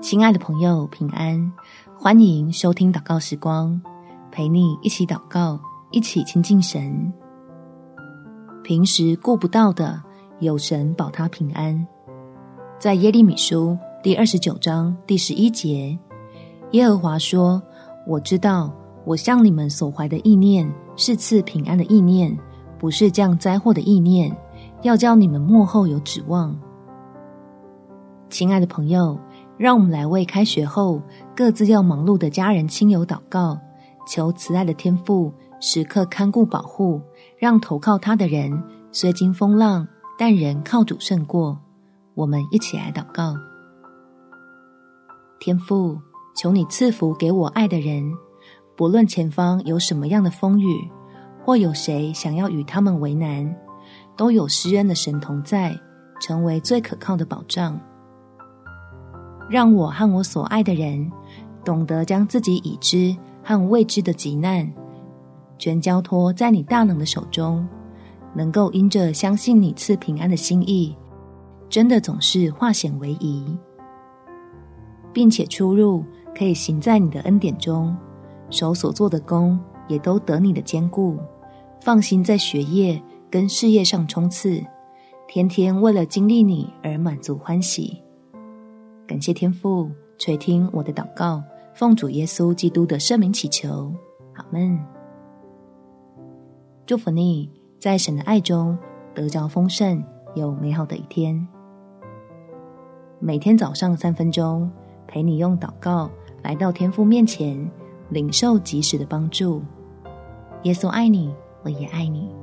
亲爱的朋友，平安！欢迎收听祷告时光，陪你一起祷告，一起亲近神。平时顾不到的，有神保他平安。在耶利米书第二十九章第十一节，耶和华说：“我知道，我向你们所怀的意念是赐平安的意念，不是降灾祸的意念，要叫你们末后有指望。”亲爱的朋友，让我们来为开学后各自要忙碌的家人亲友祷告，求慈爱的天父时刻看顾保护，让投靠他的人虽经风浪，但仍靠主胜过。我们一起来祷告：天父，求你赐福给我爱的人，不论前方有什么样的风雨，或有谁想要与他们为难，都有施恩的神同在，成为最可靠的保障。让我和我所爱的人懂得将自己已知和未知的急难全交托在你大能的手中，能够因着相信你赐平安的心意，真的总是化险为夷，并且出入可以行在你的恩典中，手所做的工也都得你的坚顾，放心在学业跟事业上冲刺，天天为了经历你而满足欢喜。感谢天父垂听我的祷告，奉主耶稣基督的圣名祈求，阿门。祝福你，在神的爱中得着丰盛，有美好的一天。每天早上三分钟，陪你用祷告来到天父面前，领受及时的帮助。耶稣爱你，我也爱你。